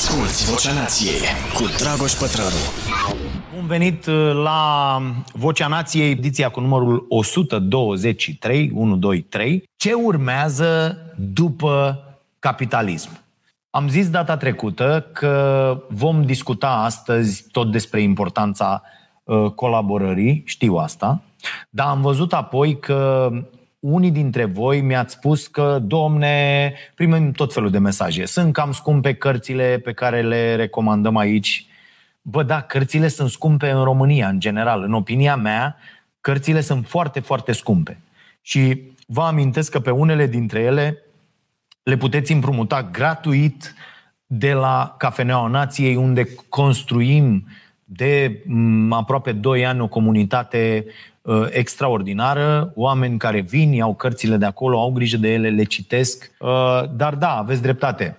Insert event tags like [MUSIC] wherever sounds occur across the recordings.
Asculți Vocea Nației cu Dragoș Pătrălu. Bun venit uh, la Vocea Nației, ediția cu numărul 123, 123. Ce urmează după capitalism? Am zis data trecută că vom discuta astăzi tot despre importanța uh, colaborării, știu asta, dar am văzut apoi că unii dintre voi mi-ați spus că, domne, primim tot felul de mesaje. Sunt cam scumpe cărțile pe care le recomandăm aici. Bă, da, cărțile sunt scumpe în România, în general. În opinia mea, cărțile sunt foarte, foarte scumpe. Și vă amintesc că pe unele dintre ele le puteți împrumuta gratuit de la Cafeneaua Nației, unde construim de aproape 2 ani o comunitate uh, extraordinară, oameni care vin, iau cărțile de acolo, au grijă de ele, le citesc. Uh, dar da, aveți dreptate.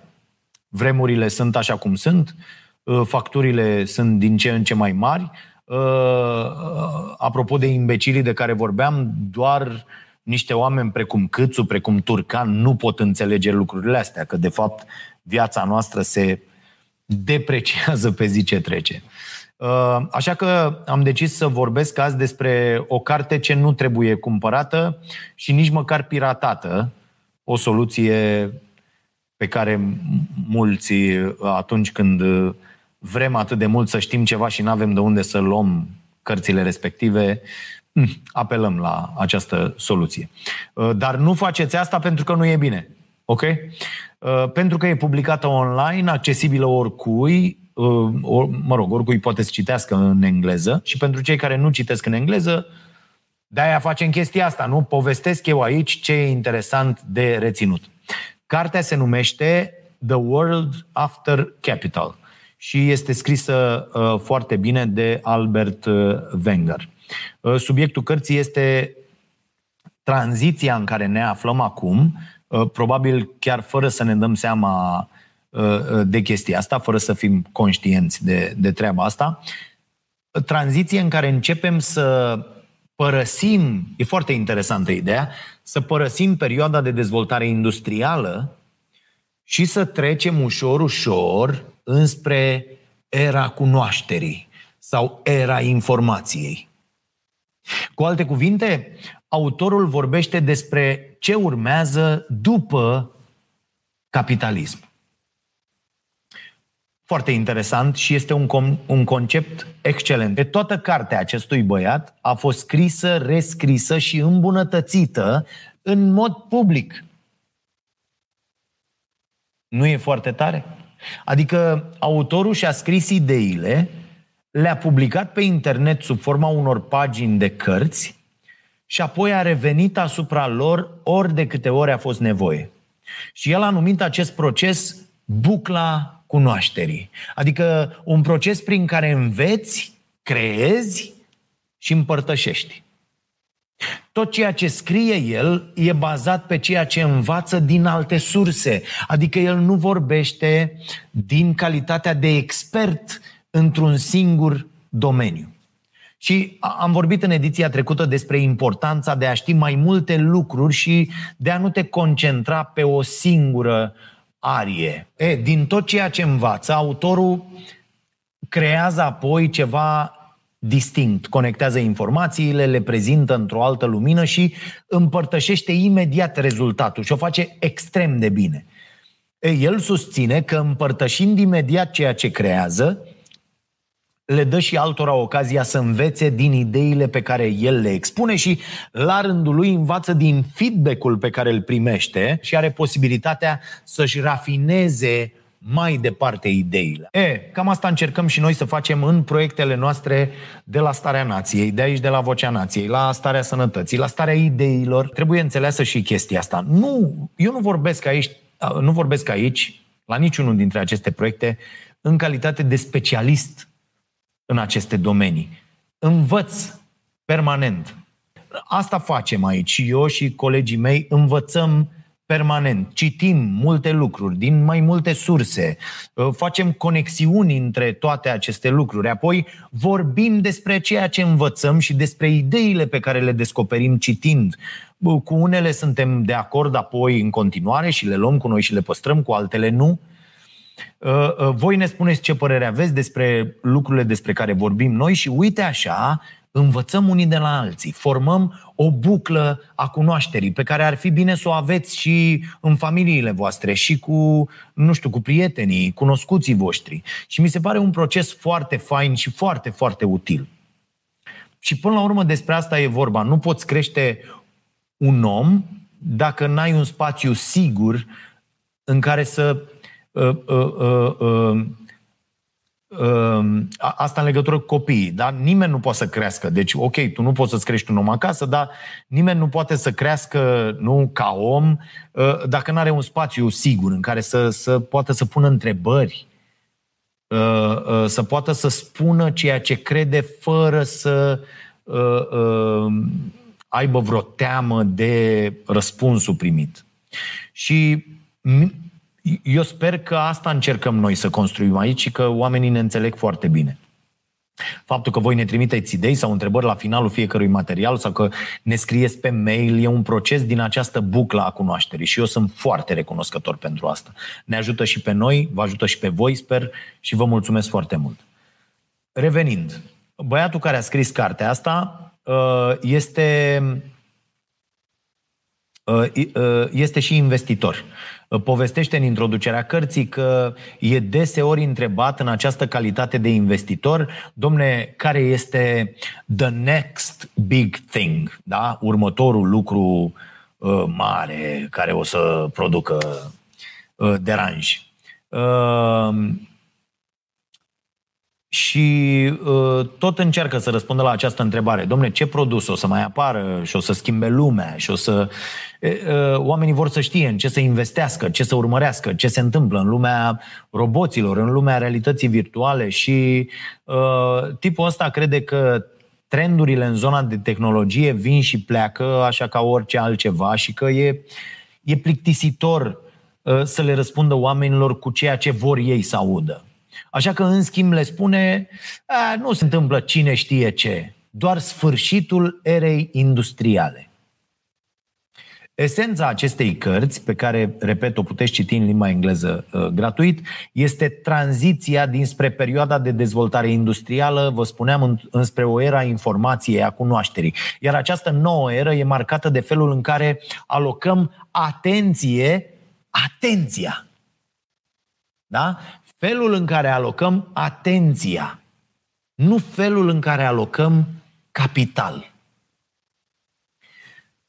Vremurile sunt așa cum sunt, uh, facturile sunt din ce în ce mai mari. Uh, uh, apropo de imbecilii de care vorbeam, doar niște oameni precum Câțu, precum Turcan, nu pot înțelege lucrurile astea, că de fapt viața noastră se depreciază pe zi ce trece. Uh, așa că am decis să vorbesc azi despre o carte ce nu trebuie cumpărată și nici măcar piratată, o soluție pe care mulți, atunci când vrem atât de mult să știm ceva și nu avem de unde să luăm cărțile respective, hm, apelăm la această soluție. Uh, dar nu faceți asta pentru că nu e bine. Ok? Uh, pentru că e publicată online, accesibilă oricui, Uh, mă rog, oricui poate să citească în engleză și pentru cei care nu citesc în engleză, de-aia facem chestia asta, nu? Povestesc eu aici ce e interesant de reținut. Cartea se numește The World After Capital și este scrisă uh, foarte bine de Albert uh, Wenger. Uh, subiectul cărții este tranziția în care ne aflăm acum, uh, probabil chiar fără să ne dăm seama Uh, de chestia asta, fără să fim conștienți de, de treaba asta. Tranziție în care începem să părăsim, e foarte interesantă ideea, să părăsim perioada de dezvoltare industrială și să trecem ușor, ușor înspre era cunoașterii sau era informației. Cu alte cuvinte, autorul vorbește despre ce urmează după capitalism. Foarte interesant și este un, com- un concept excelent. De toată cartea acestui băiat a fost scrisă, rescrisă și îmbunătățită în mod public. Nu e foarte tare? Adică autorul și-a scris ideile, le-a publicat pe internet sub forma unor pagini de cărți și apoi a revenit asupra lor ori de câte ori a fost nevoie. Și el a numit acest proces bucla cunoașterii. Adică un proces prin care înveți, creezi și împărtășești. Tot ceea ce scrie el e bazat pe ceea ce învață din alte surse. Adică el nu vorbește din calitatea de expert într-un singur domeniu. Și am vorbit în ediția trecută despre importanța de a ști mai multe lucruri și de a nu te concentra pe o singură arie. E, din tot ceea ce învață, autorul creează apoi ceva distinct, conectează informațiile, le prezintă într-o altă lumină și împărtășește imediat rezultatul și o face extrem de bine. El susține că împărtășind imediat ceea ce creează, le dă și altora ocazia să învețe din ideile pe care el le expune și la rândul lui învață din feedback-ul pe care îl primește și are posibilitatea să-și rafineze mai departe ideile. E, cam asta încercăm și noi să facem în proiectele noastre de la Starea Nației, de aici de la Vocea Nației, la Starea Sănătății, la Starea Ideilor. Trebuie înțeleasă și chestia asta. Nu, eu nu vorbesc aici, nu vorbesc aici, la niciunul dintre aceste proiecte, în calitate de specialist în aceste domenii. Învăț permanent. Asta facem aici și eu și colegii mei învățăm permanent, citim multe lucruri din mai multe surse, uh, facem conexiuni între toate aceste lucruri, apoi vorbim despre ceea ce învățăm și despre ideile pe care le descoperim citind. Cu unele suntem de acord apoi în continuare și le luăm cu noi și le păstrăm, cu altele nu. Uh, uh, voi ne spuneți ce părere aveți despre lucrurile despre care vorbim noi și uite așa, învățăm unii de la alții, formăm o buclă a cunoașterii pe care ar fi bine să o aveți și în familiile voastre și cu, nu știu, cu prietenii, cunoscuții voștri. Și mi se pare un proces foarte fain și foarte, foarte util. Și până la urmă despre asta e vorba. Nu poți crește un om dacă n-ai un spațiu sigur în care să uh, uh, uh, uh, asta în legătură cu copiii, da? Nimeni nu poate să crească. Deci, ok, tu nu poți să-ți crești un om acasă, dar nimeni nu poate să crească nu ca om uh, dacă nu are un spațiu sigur în care să, să poată să pună întrebări, uh, uh, să poată să spună ceea ce crede fără să aibă vreo teamă de răspunsul primit. Și eu sper că asta încercăm noi să construim aici și că oamenii ne înțeleg foarte bine. Faptul că voi ne trimiteți idei sau întrebări la finalul fiecărui material sau că ne scrieți pe mail e un proces din această buclă a cunoașterii și eu sunt foarte recunoscător pentru asta. Ne ajută și pe noi, vă ajută și pe voi, sper, și vă mulțumesc foarte mult. Revenind, băiatul care a scris cartea asta uh, este, uh, uh, este și investitor povestește în introducerea cărții că e deseori întrebat în această calitate de investitor, domne, care este the next big thing, da? următorul lucru uh, mare care o să producă uh, deranj. Uh, și uh, tot încearcă să răspundă la această întrebare. Domne, ce produs o să mai apară și o să schimbe lumea și o să... Uh, oamenii vor să știe în ce să investească, ce să urmărească, ce se întâmplă în lumea roboților, în lumea realității virtuale și uh, tipul ăsta crede că trendurile în zona de tehnologie vin și pleacă așa ca orice altceva și că e, e plictisitor uh, să le răspundă oamenilor cu ceea ce vor ei să audă. Așa că, în schimb, le spune, a, nu se întâmplă cine știe ce, doar sfârșitul erei industriale. Esența acestei cărți, pe care, repet, o puteți citi în limba engleză uh, gratuit, este tranziția dinspre perioada de dezvoltare industrială, vă spuneam, în, înspre o era informației, a cunoașterii. Iar această nouă eră e marcată de felul în care alocăm atenție, atenția. Da? Felul în care alocăm atenția, nu felul în care alocăm capital.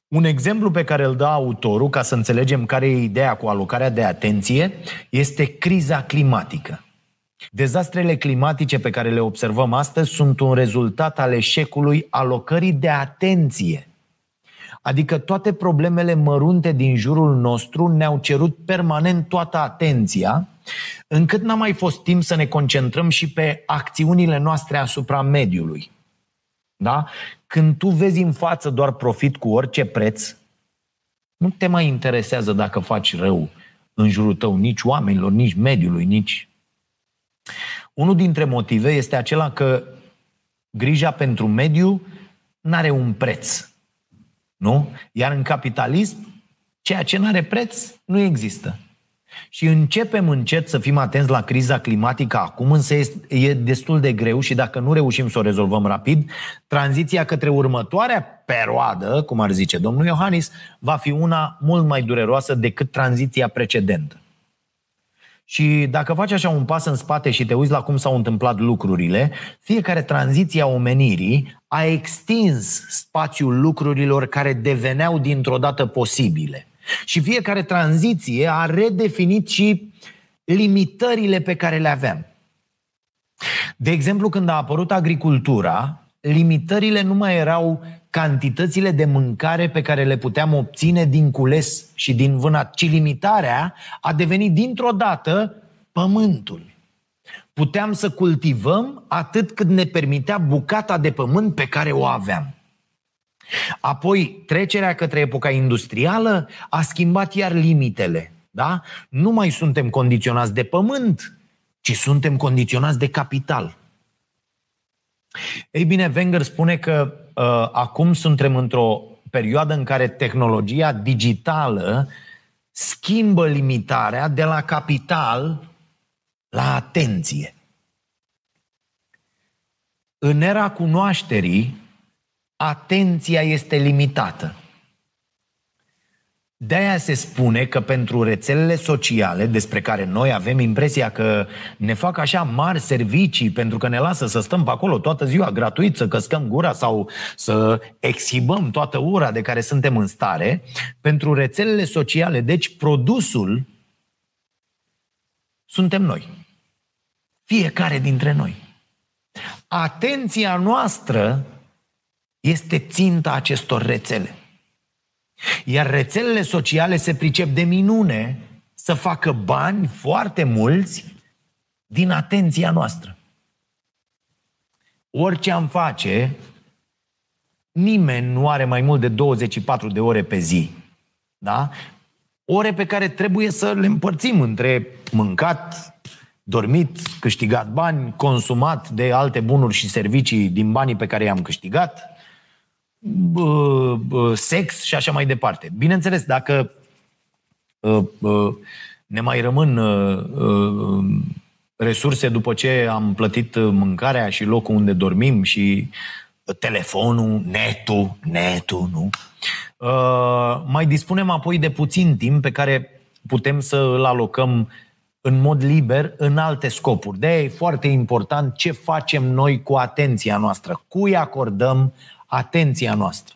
Un exemplu pe care îl dă autorul, ca să înțelegem care e ideea cu alocarea de atenție, este criza climatică. Dezastrele climatice pe care le observăm astăzi sunt un rezultat al eșecului alocării de atenție. Adică toate problemele mărunte din jurul nostru ne-au cerut permanent toată atenția încât n-a mai fost timp să ne concentrăm și pe acțiunile noastre asupra mediului. Da? Când tu vezi în față doar profit cu orice preț, nu te mai interesează dacă faci rău în jurul tău, nici oamenilor, nici mediului, nici... Unul dintre motive este acela că grija pentru mediu nu are un preț. Nu? Iar în capitalism, ceea ce nu are preț nu există. Și începem încet să fim atenți la criza climatică acum, însă e destul de greu și dacă nu reușim să o rezolvăm rapid, tranziția către următoarea perioadă, cum ar zice domnul Iohannis, va fi una mult mai dureroasă decât tranziția precedentă. Și dacă faci așa un pas în spate și te uiți la cum s-au întâmplat lucrurile, fiecare tranziție a omenirii a extins spațiul lucrurilor care deveneau dintr-o dată posibile. Și fiecare tranziție a redefinit și limitările pe care le aveam. De exemplu, când a apărut agricultura, limitările nu mai erau cantitățile de mâncare pe care le puteam obține din cules și din vânat, ci limitarea a devenit dintr-o dată pământul. Puteam să cultivăm atât cât ne permitea bucata de pământ pe care o aveam. Apoi, trecerea către epoca industrială a schimbat iar limitele. Da? Nu mai suntem condiționați de pământ, ci suntem condiționați de capital. Ei bine, Wenger spune că uh, acum suntem într-o perioadă în care tehnologia digitală schimbă limitarea de la capital la atenție. În era cunoașterii, atenția este limitată. De-aia se spune că pentru rețelele sociale, despre care noi avem impresia că ne fac așa mari servicii pentru că ne lasă să stăm pe acolo toată ziua gratuit, să căscăm gura sau să exhibăm toată ura de care suntem în stare, pentru rețelele sociale, deci produsul, suntem noi. Fiecare dintre noi. Atenția noastră este ținta acestor rețele. Iar rețelele sociale se pricep de minune să facă bani foarte mulți din atenția noastră. Orice am face, nimeni nu are mai mult de 24 de ore pe zi. Da? Ore pe care trebuie să le împărțim între mâncat, dormit, câștigat bani, consumat de alte bunuri și servicii din banii pe care i-am câștigat, sex și așa mai departe. Bineînțeles, dacă ă, ă, ne mai rămân ă, resurse după ce am plătit mâncarea și locul unde dormim și telefonul, netul, netul, nu? Mai dispunem apoi de puțin timp pe care putem să îl alocăm în mod liber în alte scopuri. de e foarte important ce facem noi cu atenția noastră, cui acordăm atenția noastră.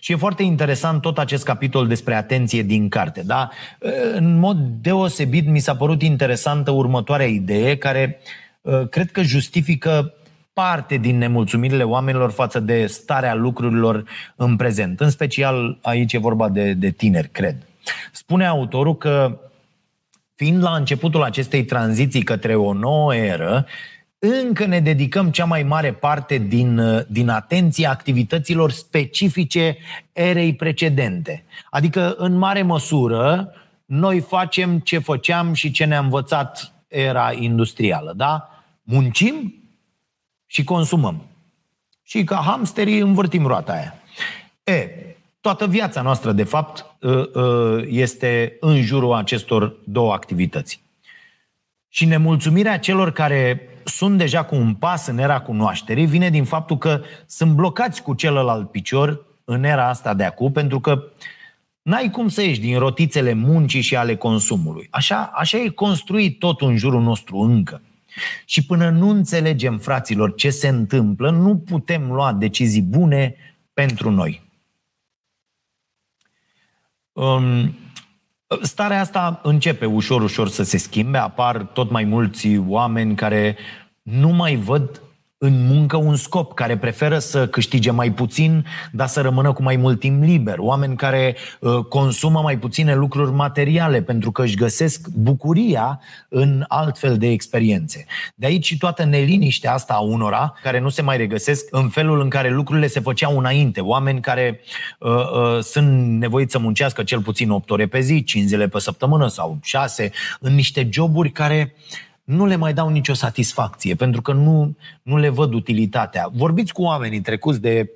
Și e foarte interesant tot acest capitol despre atenție din carte. Da? În mod deosebit mi s-a părut interesantă următoarea idee care ă, cred că justifică parte din nemulțumirile oamenilor față de starea lucrurilor în prezent. În special aici e vorba de, de tineri, cred. Spune autorul că fiind la începutul acestei tranziții către o nouă eră, încă ne dedicăm cea mai mare parte din, uh, din atenție activităților specifice erei precedente. Adică, în mare măsură, noi facem ce făceam și ce ne-a învățat era industrială, da? Muncim și consumăm. Și ca hamsterii învârtim roata aia. E, toată viața noastră, de fapt, uh, uh, este în jurul acestor două activități. Și nemulțumirea celor care sunt deja cu un pas în era cunoașterii vine din faptul că sunt blocați cu celălalt picior în era asta de acum, pentru că n-ai cum să ieși din rotițele muncii și ale consumului. Așa, așa e construit tot în jurul nostru încă. Și până nu înțelegem, fraților, ce se întâmplă, nu putem lua decizii bune pentru noi. Um, Starea asta începe ușor, ușor să se schimbe, apar tot mai mulți oameni care nu mai văd în muncă un scop, care preferă să câștige mai puțin, dar să rămână cu mai mult timp liber. Oameni care uh, consumă mai puține lucruri materiale pentru că își găsesc bucuria în altfel de experiențe. De aici și toată neliniștea asta a unora care nu se mai regăsesc în felul în care lucrurile se făceau înainte. Oameni care uh, uh, sunt nevoiți să muncească cel puțin 8 ore pe zi, 5 zile pe săptămână sau 6, în niște joburi care uh, nu le mai dau nicio satisfacție, pentru că nu, nu le văd utilitatea. Vorbiți cu oamenii trecuți de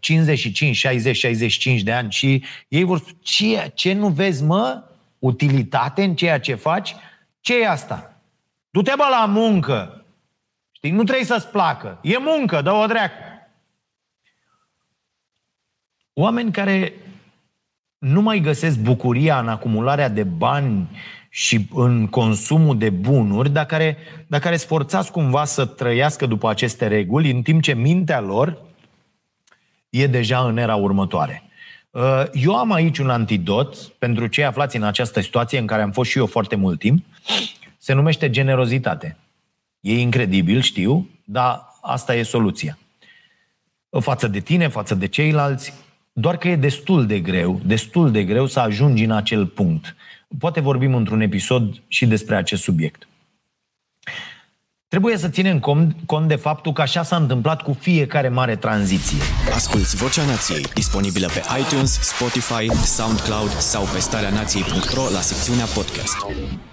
55, 60, 65 de ani și ei vor spune, ce, ce nu vezi, mă, utilitate în ceea ce faci? ce e asta? Du-te, bă, la muncă! Știi, nu trebuie să-ți placă. E muncă, dă-o dreacă. Oameni care nu mai găsesc bucuria în acumularea de bani și în consumul de bunuri, dar care, dar care sforțați cumva să trăiască după aceste reguli, în timp ce mintea lor e deja în era următoare. Uh, eu am aici un antidot pentru cei aflați în această situație în care am fost și eu foarte mult timp. Se numește generozitate. E incredibil, știu, dar asta e soluția. Față de tine, față de ceilalți, doar că e destul de greu, destul de greu să ajungi în acel punct. Poate vorbim într-un episod și despre acest subiect. Trebuie să ținem cont de faptul că așa s-a întâmplat cu fiecare mare tranziție. Asculți Vocea Nației, disponibilă pe iTunes, Spotify, SoundCloud sau pe starea nației.ro la secțiunea podcast.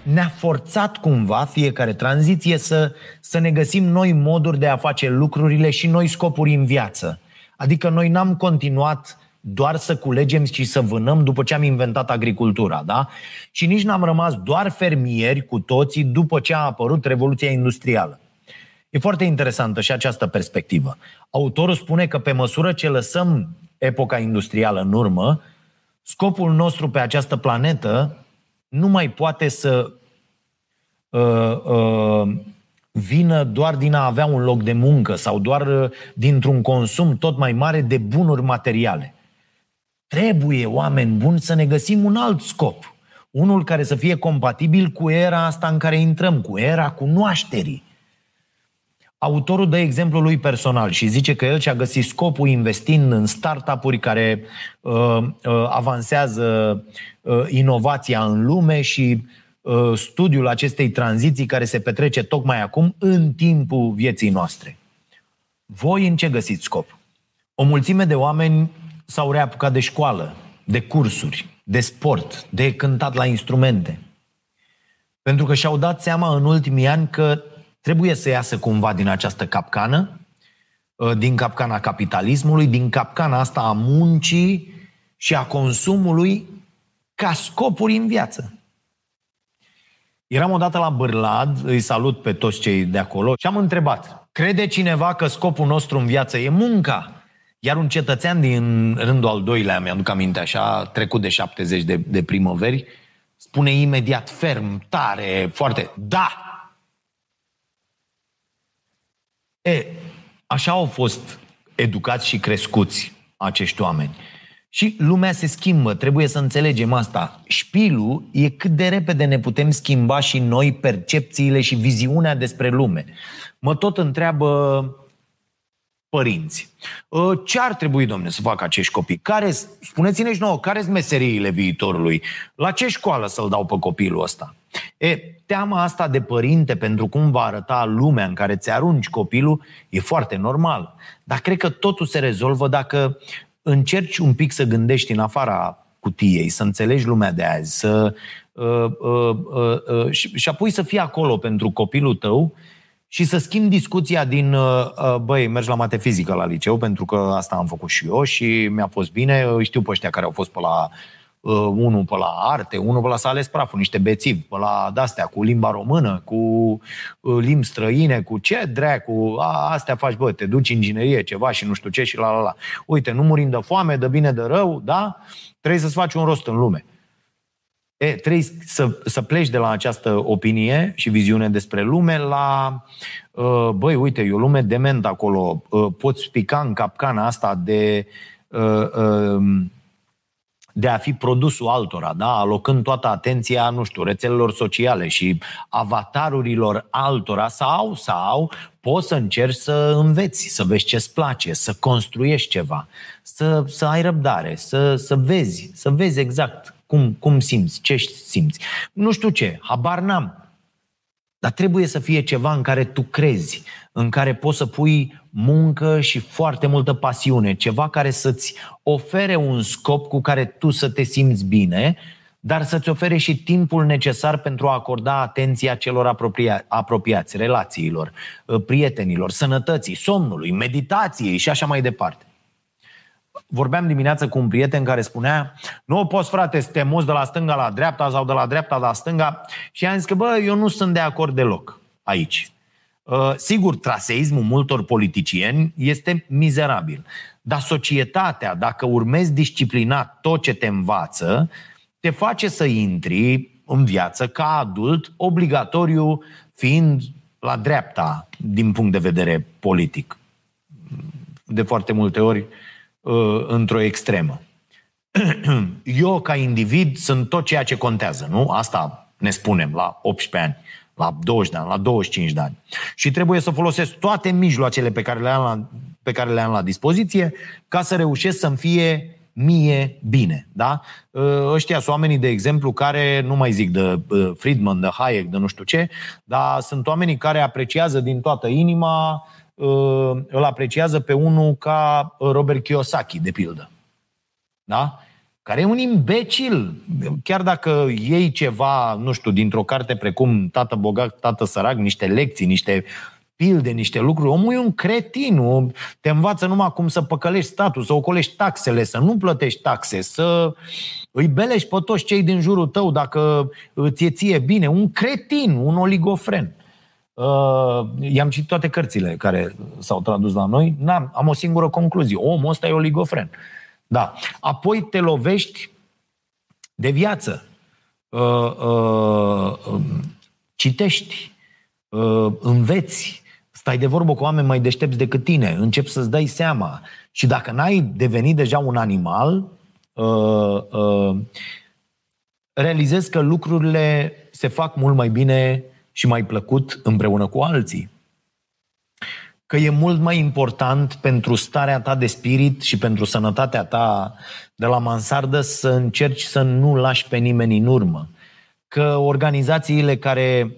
Ne-a forțat cumva fiecare tranziție să, să ne găsim noi moduri de a face lucrurile și noi scopuri în viață. Adică noi n-am continuat doar să culegem și să vânăm după ce am inventat agricultura, da? Și nici n-am rămas doar fermieri cu toții după ce a apărut Revoluția Industrială. E foarte interesantă și această perspectivă. Autorul spune că pe măsură ce lăsăm epoca industrială în urmă, scopul nostru pe această planetă nu mai poate să uh, uh, vină doar din a avea un loc de muncă sau doar uh, dintr-un consum tot mai mare de bunuri materiale. Trebuie, oameni buni, să ne găsim un alt scop. Unul care să fie compatibil cu era asta în care intrăm, cu era cunoașterii. Autorul dă exemplul lui personal și zice că el și-a găsit scopul investind în startup-uri care uh, uh, avansează uh, inovația în lume și uh, studiul acestei tranziții care se petrece tocmai acum în timpul vieții noastre. Voi în ce găsiți scop? O mulțime de oameni s-au reapucat de școală, de cursuri, de sport, de cântat la instrumente. Pentru că și-au dat seama în ultimii ani că trebuie să iasă cumva din această capcană, uh, din capcana capitalismului, din capcana asta a muncii și a consumului ca scopuri în viață. Eram odată la Bârlad, îi salut pe toți cei de acolo și am întrebat, crede cineva că scopul nostru în viață e munca? Iar un cetățean din rândul al doilea, mi-aduc aminte așa, trecut de 70 de, de primăveri, spune imediat, ferm, tare, foarte, da! E, așa au fost educați și crescuți acești oameni. Și lumea se schimbă, trebuie să înțelegem asta. Șpilul e cât de repede ne putem schimba și noi percepțiile și viziunea despre lume. Mă tot întreabă părinți. Ă, ce ar trebui, domne, să facă acești copii? Care, spuneți-ne și nouă, care sunt meseriile viitorului? La ce școală să-l dau pe copilul ăsta? E, teama asta de părinte pentru cum va arăta lumea în care ți arunci copilul e foarte normal. Dar cred că totul se rezolvă dacă încerci un pic să gândești în afara cutiei, să înțelegi lumea de azi, să, uh, uh, uh, uh, și, și apoi să fii acolo pentru copilul tău și să schimb discuția din, uh, uh, băi, mergi la mate fizică la liceu, pentru că asta am făcut și eu și mi-a fost bine, știu pe ăștia care au fost pe la uh, unul pe la arte, unul pe la să ales praful, niște bețivi, pe la astea cu limba română, cu uh, limbi străine, cu ce dracu, a, astea faci, bă, te duci inginerie, ceva și nu știu ce și la la la. Uite, nu murim de foame, de bine, de rău, da? Trebuie să-ți faci un rost în lume. E, trebuie să, să pleci de la această opinie și viziune despre lume la, uh, băi, uite, e o lume dement acolo, uh, poți pica în capcana asta de, uh, um, de a fi produsul altora, da? alocând toată atenția, nu știu, rețelelor sociale și avatarurilor altora sau, sau poți să încerci să înveți, să vezi ce-ți place, să construiești ceva, să, să ai răbdare, să, să vezi, să vezi exact cum, cum simți? Ce simți? Nu știu ce, habar n-am. Dar trebuie să fie ceva în care tu crezi, în care poți să pui muncă și foarte multă pasiune, ceva care să-ți ofere un scop cu care tu să te simți bine, dar să-ți ofere și timpul necesar pentru a acorda atenția celor apropia- apropiați, relațiilor, prietenilor, sănătății, somnului, meditației și așa mai departe vorbeam dimineață cu un prieten care spunea nu poți, frate, să te muți de la stânga la dreapta sau de la dreapta la stânga și am zis că, bă, eu nu sunt de acord deloc aici. Uh, sigur, traseismul multor politicieni este mizerabil. Dar societatea, dacă urmezi disciplinat tot ce te învață, te face să intri în viață ca adult, obligatoriu fiind la dreapta din punct de vedere politic. De foarte multe ori uh, într-o extremă. [CLEARS THROAT] Eu, ca individ, sunt tot ceea ce contează, nu? Asta ne spunem la 18 ani, la 20 de ani, la 25 de ani. Și trebuie să folosesc toate mijloacele pe care le am la, pe care le am la dispoziție ca să reușesc să-mi fie mie bine. Da? Uh, ăștia sunt oamenii, de exemplu, care, nu mai zic de uh, Friedman, de Hayek, de nu știu ce, dar sunt oamenii care apreciază din toată inima Uh, îl apreciază pe unul ca Robert Kiyosaki, de pildă. Da? Care e un imbecil. Chiar dacă iei ceva, nu știu, dintr-o carte precum Tată bogat, Tată sărac, niște lecții, niște pilde, niște lucruri. Omul e un cretin, te învață numai cum să păcălești statul, să ocolești taxele, să nu plătești taxe, să îi belești pe toți cei din jurul tău dacă ți-e ție bine. Un cretin, un oligofren. Uh, i-am citit toate cărțile care s-au tradus la noi. N-am, am o singură concluzie. Omul ăsta e oligofren. Da. Apoi te lovești de viață. Uh, uh, uh, citești, uh, înveți, stai de vorbă cu oameni mai deștepți decât tine, începi să-ți dai seama. Și dacă n-ai devenit deja un animal, uh, uh, realizezi că lucrurile se fac mult mai bine și mai plăcut împreună cu alții. Că e mult mai important pentru starea ta de spirit și pentru sănătatea ta de la mansardă să încerci să nu lași pe nimeni în urmă. Că organizațiile care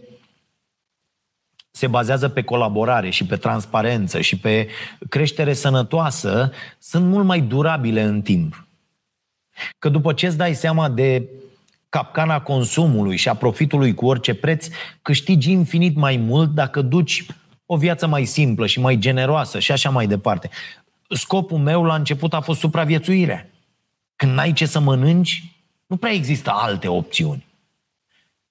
se bazează pe colaborare și pe transparență și pe creștere sănătoasă sunt mult mai durabile în timp. Că după ce îți dai seama de capcana consumului și a profitului cu orice preț, câștigi infinit mai mult dacă duci o viață mai simplă și mai generoasă și așa mai departe. Scopul meu la început a fost supraviețuirea. Când n-ai ce să mănânci, nu prea există alte opțiuni.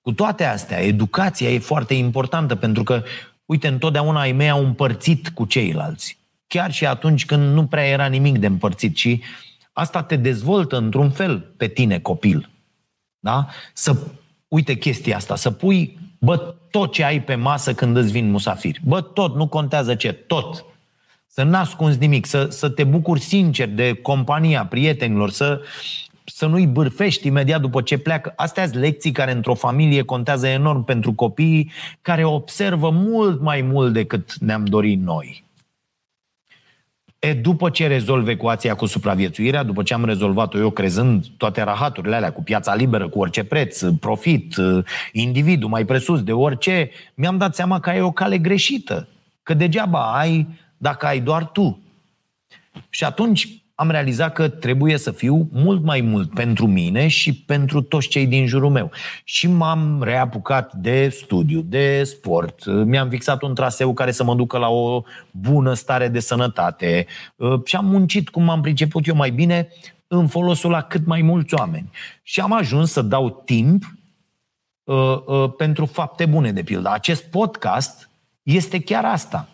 Cu toate astea, educația e foarte importantă pentru că, uite, întotdeauna ai mei au împărțit cu ceilalți. Chiar și atunci când nu prea era nimic de împărțit și asta te dezvoltă într-un fel pe tine, copil. Da? Să, uite chestia asta, să pui, bă, tot ce ai pe masă când îți vin musafiri. Bă, tot, nu contează ce, tot. Să n-ascunzi nimic, să, să te bucuri sincer de compania prietenilor, să, să nu-i bârfești imediat după ce pleacă. Astea sunt lecții care într-o familie contează enorm pentru copiii care observă mult mai mult decât ne-am dorit noi. E, după ce rezolv ecuația cu supraviețuirea, după ce am rezolvat-o eu crezând toate rahaturile alea cu piața liberă, cu orice preț, profit, individul mai presus de orice, mi-am dat seama că e o cale greșită. Că degeaba ai dacă ai doar tu. Și atunci am realizat că trebuie să fiu mult mai mult pentru mine și pentru toți cei din jurul meu. Și m-am reapucat de studiu, de sport, mi-am fixat un traseu care să mă ducă la o bună stare de sănătate și am muncit cum am priceput eu mai bine în folosul la cât mai mulți oameni. Și am ajuns să dau timp uh, uh, pentru fapte bune, de pildă. Acest podcast este chiar asta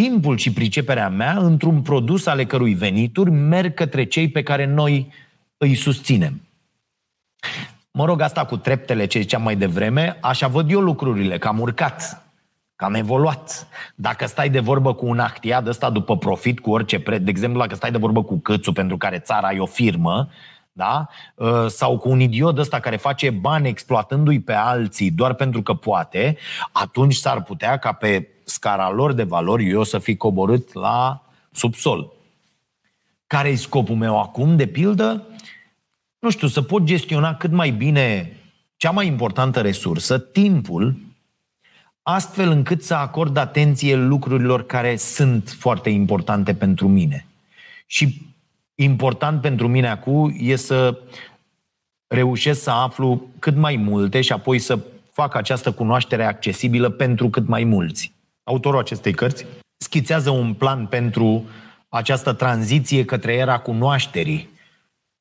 timpul și priceperea mea într-un produs ale cărui venituri merg către cei pe care noi îi susținem. Mă rog, asta cu treptele, ce ziceam mai devreme, așa văd eu lucrurile, că am urcat, că am evoluat. Dacă stai de vorbă cu un actiad ăsta după profit, cu orice preț, de exemplu, dacă stai de vorbă cu Câțu, pentru care țara e o firmă, da? Ă, sau cu un idiot ăsta care face bani exploatându-i pe alții doar pentru că poate, atunci s-ar putea ca pe scara lor de valori eu să fi coborât la subsol. Care e scopul meu acum, de pildă? Nu știu, să pot gestiona cât mai bine cea mai importantă resursă, timpul, astfel încât să acord atenție lucrurilor care sunt foarte importante pentru mine. Și important pentru mine acum e să reușesc să aflu cât mai multe și apoi să fac această cunoaștere accesibilă pentru cât mai mulți. Autorul acestei cărți schițează un plan pentru această tranziție către era cunoașterii,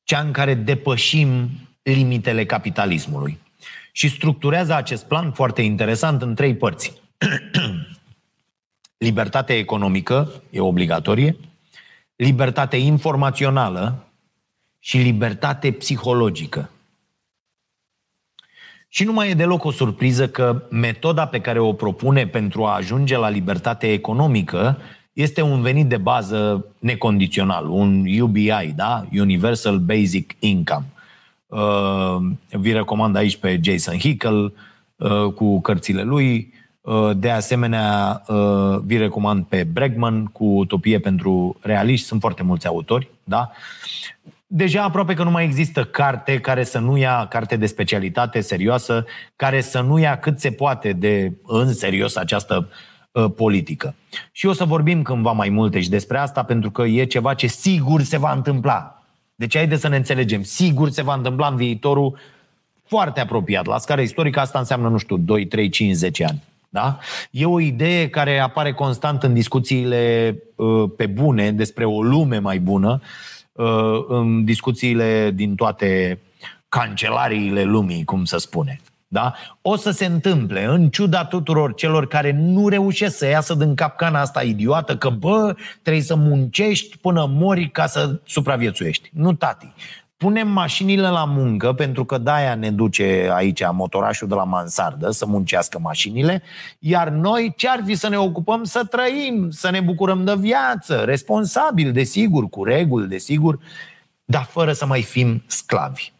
cea în care depășim limitele capitalismului. Și structurează acest plan foarte interesant în trei părți. [CLEARS THROAT] Libertate economică e obligatorie, libertate informațională și libertate psihologică. Și nu mai e deloc o surpriză că metoda pe care o propune pentru a ajunge la libertate economică este un venit de bază necondițional, un UBI, da? Universal Basic Income. Uh, vi recomand aici pe Jason Hickel uh, cu cărțile lui. Uh, de asemenea, uh, vi recomand pe Bregman cu Utopie pentru realiști. Sunt foarte mulți autori, da? Deja aproape că nu mai există carte care să nu ia, carte de specialitate serioasă, care să nu ia cât se poate de în serios această uh, politică. Și o să vorbim cândva mai multe și despre asta, pentru că e ceva ce sigur se va întâmpla. Deci haideți să ne înțelegem. Sigur se va întâmpla în viitorul foarte apropiat. La scară istorică asta înseamnă, nu știu, 2, 3, 5, 10 ani. Da? E o idee care apare constant în discuțiile uh, pe bune despre o lume mai bună, uh, în discuțiile din toate cancelariile lumii, cum să spune. Da? O să se întâmple, în ciuda tuturor celor care nu reușesc să iasă din capcana asta idiotă, că bă, trebuie să muncești până mori ca să supraviețuiești. Nu, tati. Punem mașinile la muncă, pentru că de-aia ne duce aici motorașul de la mansardă să muncească mașinile, iar noi ce ar fi să ne ocupăm? Să trăim, să ne bucurăm de viață, responsabil, desigur, cu reguli, desigur, dar fără să mai fim sclavi.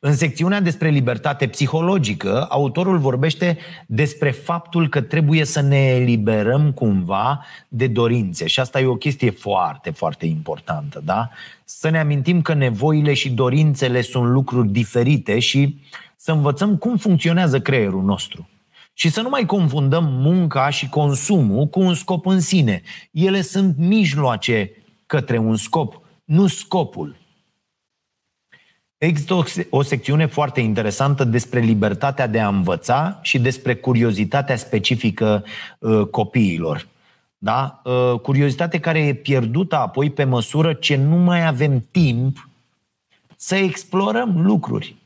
În secțiunea despre libertate psihologică, autorul vorbește despre faptul că trebuie să ne eliberăm cumva de dorințe. Și asta e o chestie foarte, foarte importantă. Da? Să ne amintim că nevoile și dorințele sunt lucruri diferite și să învățăm cum funcționează creierul nostru. Și să nu mai confundăm munca și consumul cu un scop în sine. Ele sunt mijloace către un scop, nu scopul. Există o, o secțiune foarte interesantă despre libertatea de a învăța și despre curiozitatea specifică uh, copiilor. Da? Uh, curiozitate care e pierdută apoi pe măsură ce nu mai avem timp să explorăm lucruri.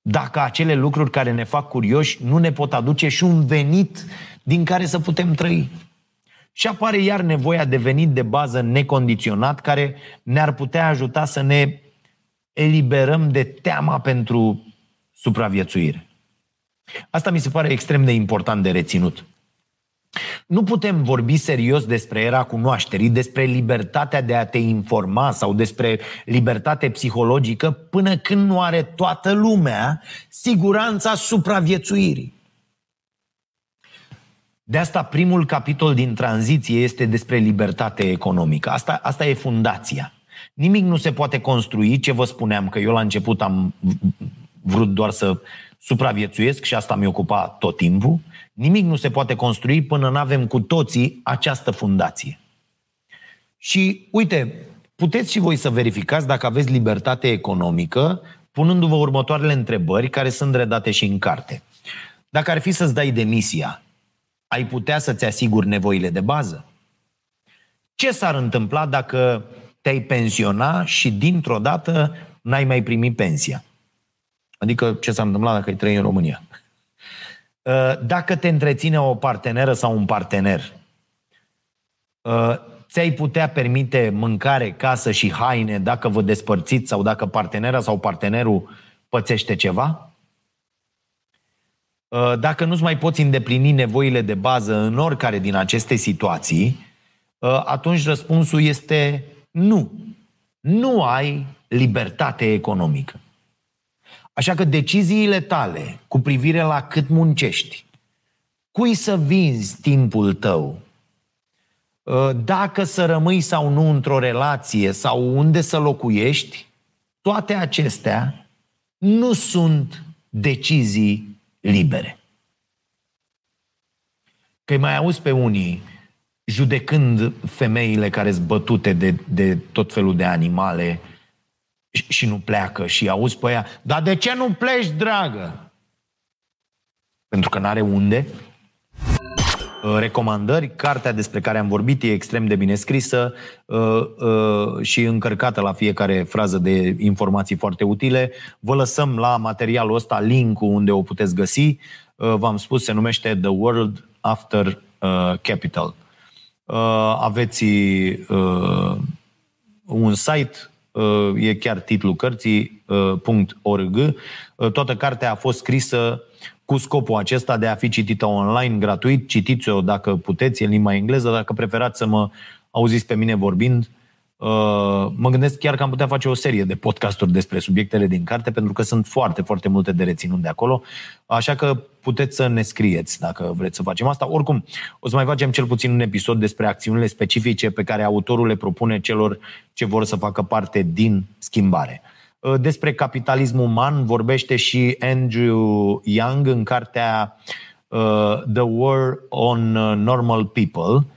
Dacă acele lucruri care ne fac curioși nu ne pot aduce și un venit din care să putem trăi. Și apare iar nevoia de venit de bază necondiționat care ne-ar putea ajuta să ne eliberăm de teama pentru supraviețuire. Asta mi se pare extrem de important de reținut. Nu putem vorbi serios despre era cunoașterii, despre libertatea de a te informa sau despre libertate psihologică până când nu are toată lumea siguranța supraviețuirii. De asta primul capitol din tranziție este despre libertate economică. Asta, asta e fundația. Nimic nu se poate construi, ce vă spuneam, că eu la început am vrut doar să supraviețuiesc și asta mi-a ocupat tot timpul. Nimic nu se poate construi până nu avem cu toții această fundație. Și uite, puteți și voi să verificați dacă aveți libertate economică punându-vă următoarele întrebări care sunt redate și în carte. Dacă ar fi să-ți dai demisia, ai putea să-ți asiguri nevoile de bază? Ce s-ar întâmpla dacă te-ai pensiona și dintr-o dată n-ai mai primit pensia. Adică ce s-a întâmplat dacă ai trăi în România. [LAUGHS] Uh, dacă te întreține o parteneră sau un partener, uh, ți-ai putea permite mâncare, casă și haine dacă vă despărțiți sau dacă partenera sau partenerul pățește ceva? Uh, dacă nu-ți mai poți îndeplini nevoile de bază în oricare din aceste situații, atunci răspunsul este nu. Nu ai libertate economică. Așa că deciziile tale cu privire la cât muncești, cui să vinzi timpul tău, ă, dacă să rămâi sau nu într-o relație sau unde să locuiești, toate acestea nu sunt decizii libere. Că mai auzi pe unii judecând femeile care sunt bătute de, de tot felul de animale și, și nu pleacă și auzi pe ea, dar de ce nu pleci, dragă? Pentru că n-are unde. Uh, recomandări, cartea despre care am vorbit e extrem de bine scrisă uh, uh, și încărcată la fiecare frază de informații foarte utile. Vă lăsăm la materialul ăsta link-ul unde o puteți găsi. V-am spus, se numește The World After Capital. Uh, aveți uh, un site, uh, e chiar titlul cărții, .org. Toată cartea a fost scrisă cu scopul acesta de a fi citită online gratuit. Citiți-o dacă puteți în limba engleză, dacă preferați să mă auziți pe mine vorbind, Uh, mă gândesc chiar că am putea face o serie de podcasturi despre subiectele din carte, pentru că sunt foarte, foarte multe de reținut de acolo, așa că puteți să ne scrieți dacă vreți să facem asta. Oricum, o să mai facem cel puțin un episod despre acțiunile specifice pe care autorul le propune celor ce vor să facă parte din schimbare. Uh, despre capitalismul uman vorbește și Andrew Young în cartea uh, The War on Normal People, Uh,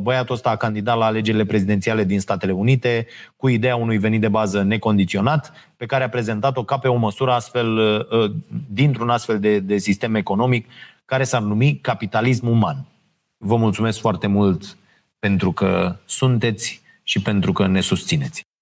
băiatul ăsta a candidat la alegerile prezidențiale din Statele Unite cu ideea unui venit de bază necondiționat, pe care a prezentat-o ca pe o măsură astfel, uh, dintr-un astfel de, de sistem economic care s-ar numi capitalism uman. Vă mulțumesc foarte mult pentru că sunteți și pentru că ne susțineți.